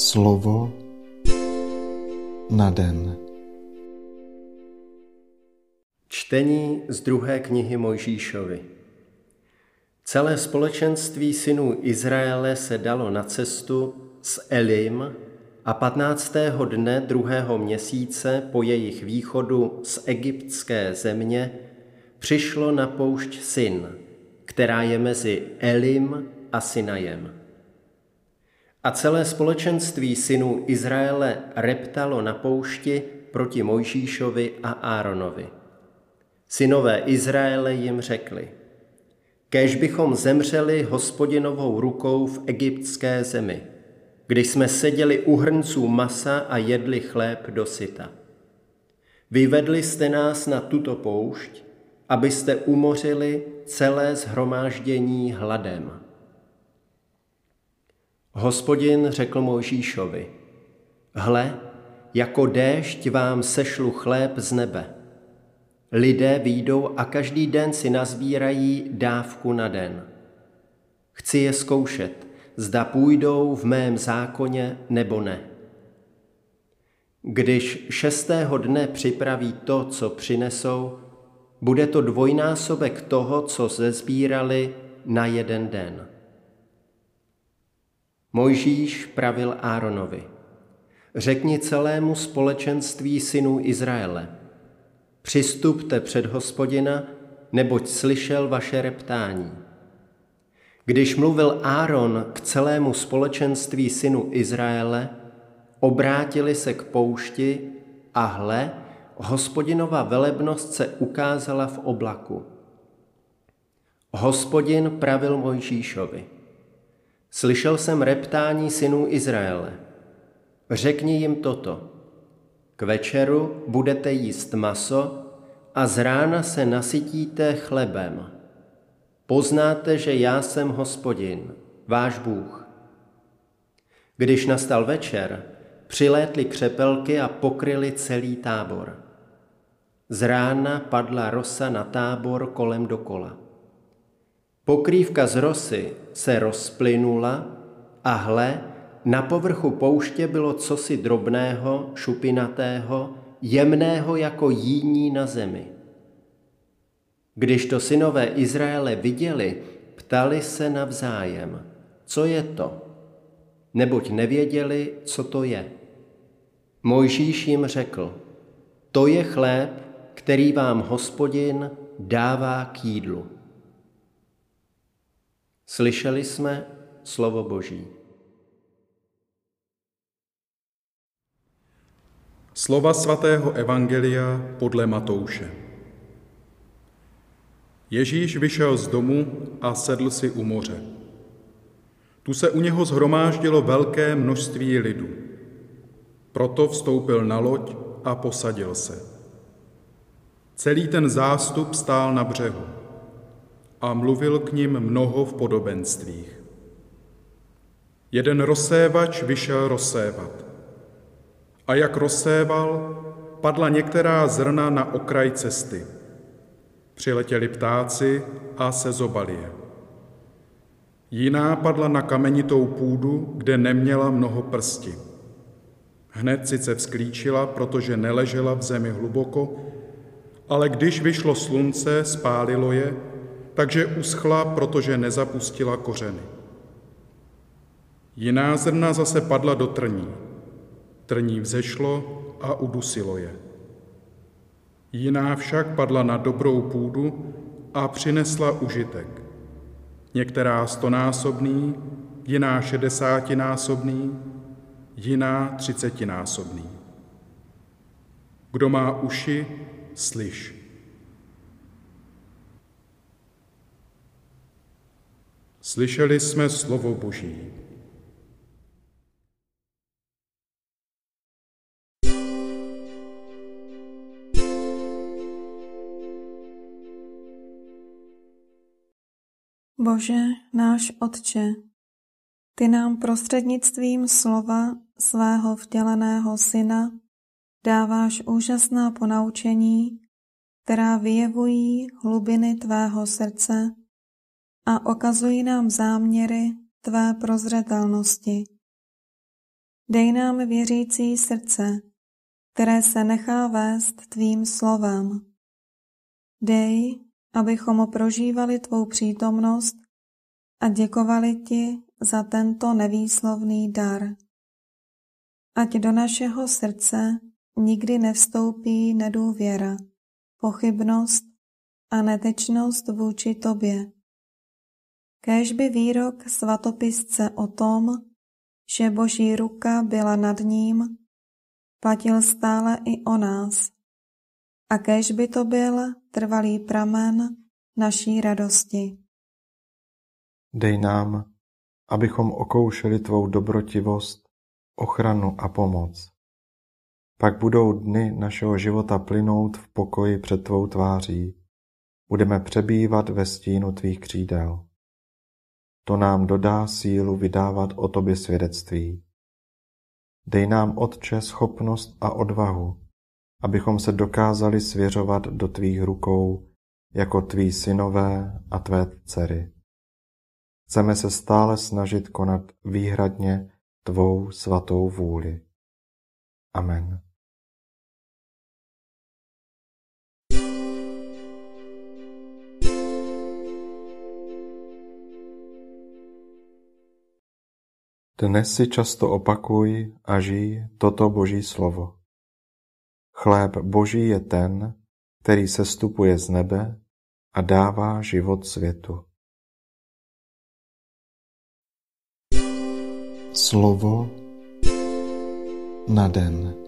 Slovo na den. Čtení z druhé knihy Mojžíšovi. Celé společenství synů Izraele se dalo na cestu s Elim a 15. dne druhého měsíce po jejich východu z egyptské země přišlo na poušť Syn, která je mezi Elim a Sinajem. A celé společenství synů Izraele reptalo na poušti proti Mojžíšovi a Áronovi. Synové Izraele jim řekli, kež bychom zemřeli hospodinovou rukou v egyptské zemi, když jsme seděli u hrnců masa a jedli chléb do syta. Vyvedli jste nás na tuto poušť, abyste umořili celé zhromáždění hladem. Hospodin řekl Mojžíšovi, hle, jako déšť vám sešlu chléb z nebe. Lidé výjdou a každý den si nazbírají dávku na den. Chci je zkoušet, zda půjdou v mém zákoně nebo ne. Když šestého dne připraví to, co přinesou, bude to dvojnásobek toho, co zezbírali na jeden den. Mojžíš pravil Áronovi, řekni celému společenství synů Izraele, přistupte před hospodina, neboť slyšel vaše reptání. Když mluvil Áron k celému společenství synů Izraele, obrátili se k poušti a hle, hospodinova velebnost se ukázala v oblaku. Hospodin pravil Mojžíšovi – Slyšel jsem reptání synů Izraele. Řekni jim toto. K večeru budete jíst maso a z rána se nasytíte chlebem. Poznáte, že já jsem hospodin, váš Bůh. Když nastal večer, přilétly křepelky a pokryly celý tábor. Z rána padla rosa na tábor kolem dokola. Pokrývka z rosy se rozplynula a hle, na povrchu pouště bylo cosi drobného, šupinatého, jemného jako jíní na zemi. Když to synové Izraele viděli, ptali se navzájem, co je to, neboť nevěděli, co to je. Mojžíš jim řekl, to je chléb, který vám hospodin dává k jídlu. Slyšeli jsme slovo Boží. Slova svatého Evangelia podle Matouše. Ježíš vyšel z domu a sedl si u moře. Tu se u něho zhromáždilo velké množství lidu. Proto vstoupil na loď a posadil se. Celý ten zástup stál na břehu a mluvil k ním mnoho v podobenstvích. Jeden rozsévač vyšel rozsévat. A jak rozséval, padla některá zrna na okraj cesty. Přiletěli ptáci a sezobali je. Jiná padla na kamenitou půdu, kde neměla mnoho prsti. Hned sice vzklíčila, protože neležela v zemi hluboko, ale když vyšlo slunce, spálilo je takže uschla, protože nezapustila kořeny. Jiná zrna zase padla do trní. Trní vzešlo a udusilo je. Jiná však padla na dobrou půdu a přinesla užitek. Některá stonásobný, jiná šedesátinásobný, jiná třicetinásobný. Kdo má uši, slyš. Slyšeli jsme slovo Boží. Bože, náš Otče, Ty nám prostřednictvím slova svého vtěleného Syna dáváš úžasná ponaučení, která vyjevují hlubiny Tvého srdce a okazují nám záměry Tvé prozřetelnosti. Dej nám věřící srdce, které se nechá vést tvým slovem. Dej, abychom prožívali tvou přítomnost a děkovali ti za tento nevýslovný dar. Ať do našeho srdce nikdy nevstoupí nedůvěra, pochybnost a netečnost vůči tobě. Kéž by výrok svatopisce o tom, že boží ruka byla nad ním, platil stále i o nás. A kéž by to byl trvalý pramen naší radosti. Dej nám, abychom okoušeli tvou dobrotivost, ochranu a pomoc. Pak budou dny našeho života plynout v pokoji před tvou tváří. Budeme přebývat ve stínu tvých křídel. To nám dodá sílu vydávat o tobě svědectví. Dej nám, Otče, schopnost a odvahu, abychom se dokázali svěřovat do tvých rukou jako tví synové a tvé dcery. Chceme se stále snažit konat výhradně tvou svatou vůli. Amen. Dnes si často opakuj a žij toto Boží slovo. Chléb Boží je ten, který sestupuje z nebe a dává život světu. Slovo na den.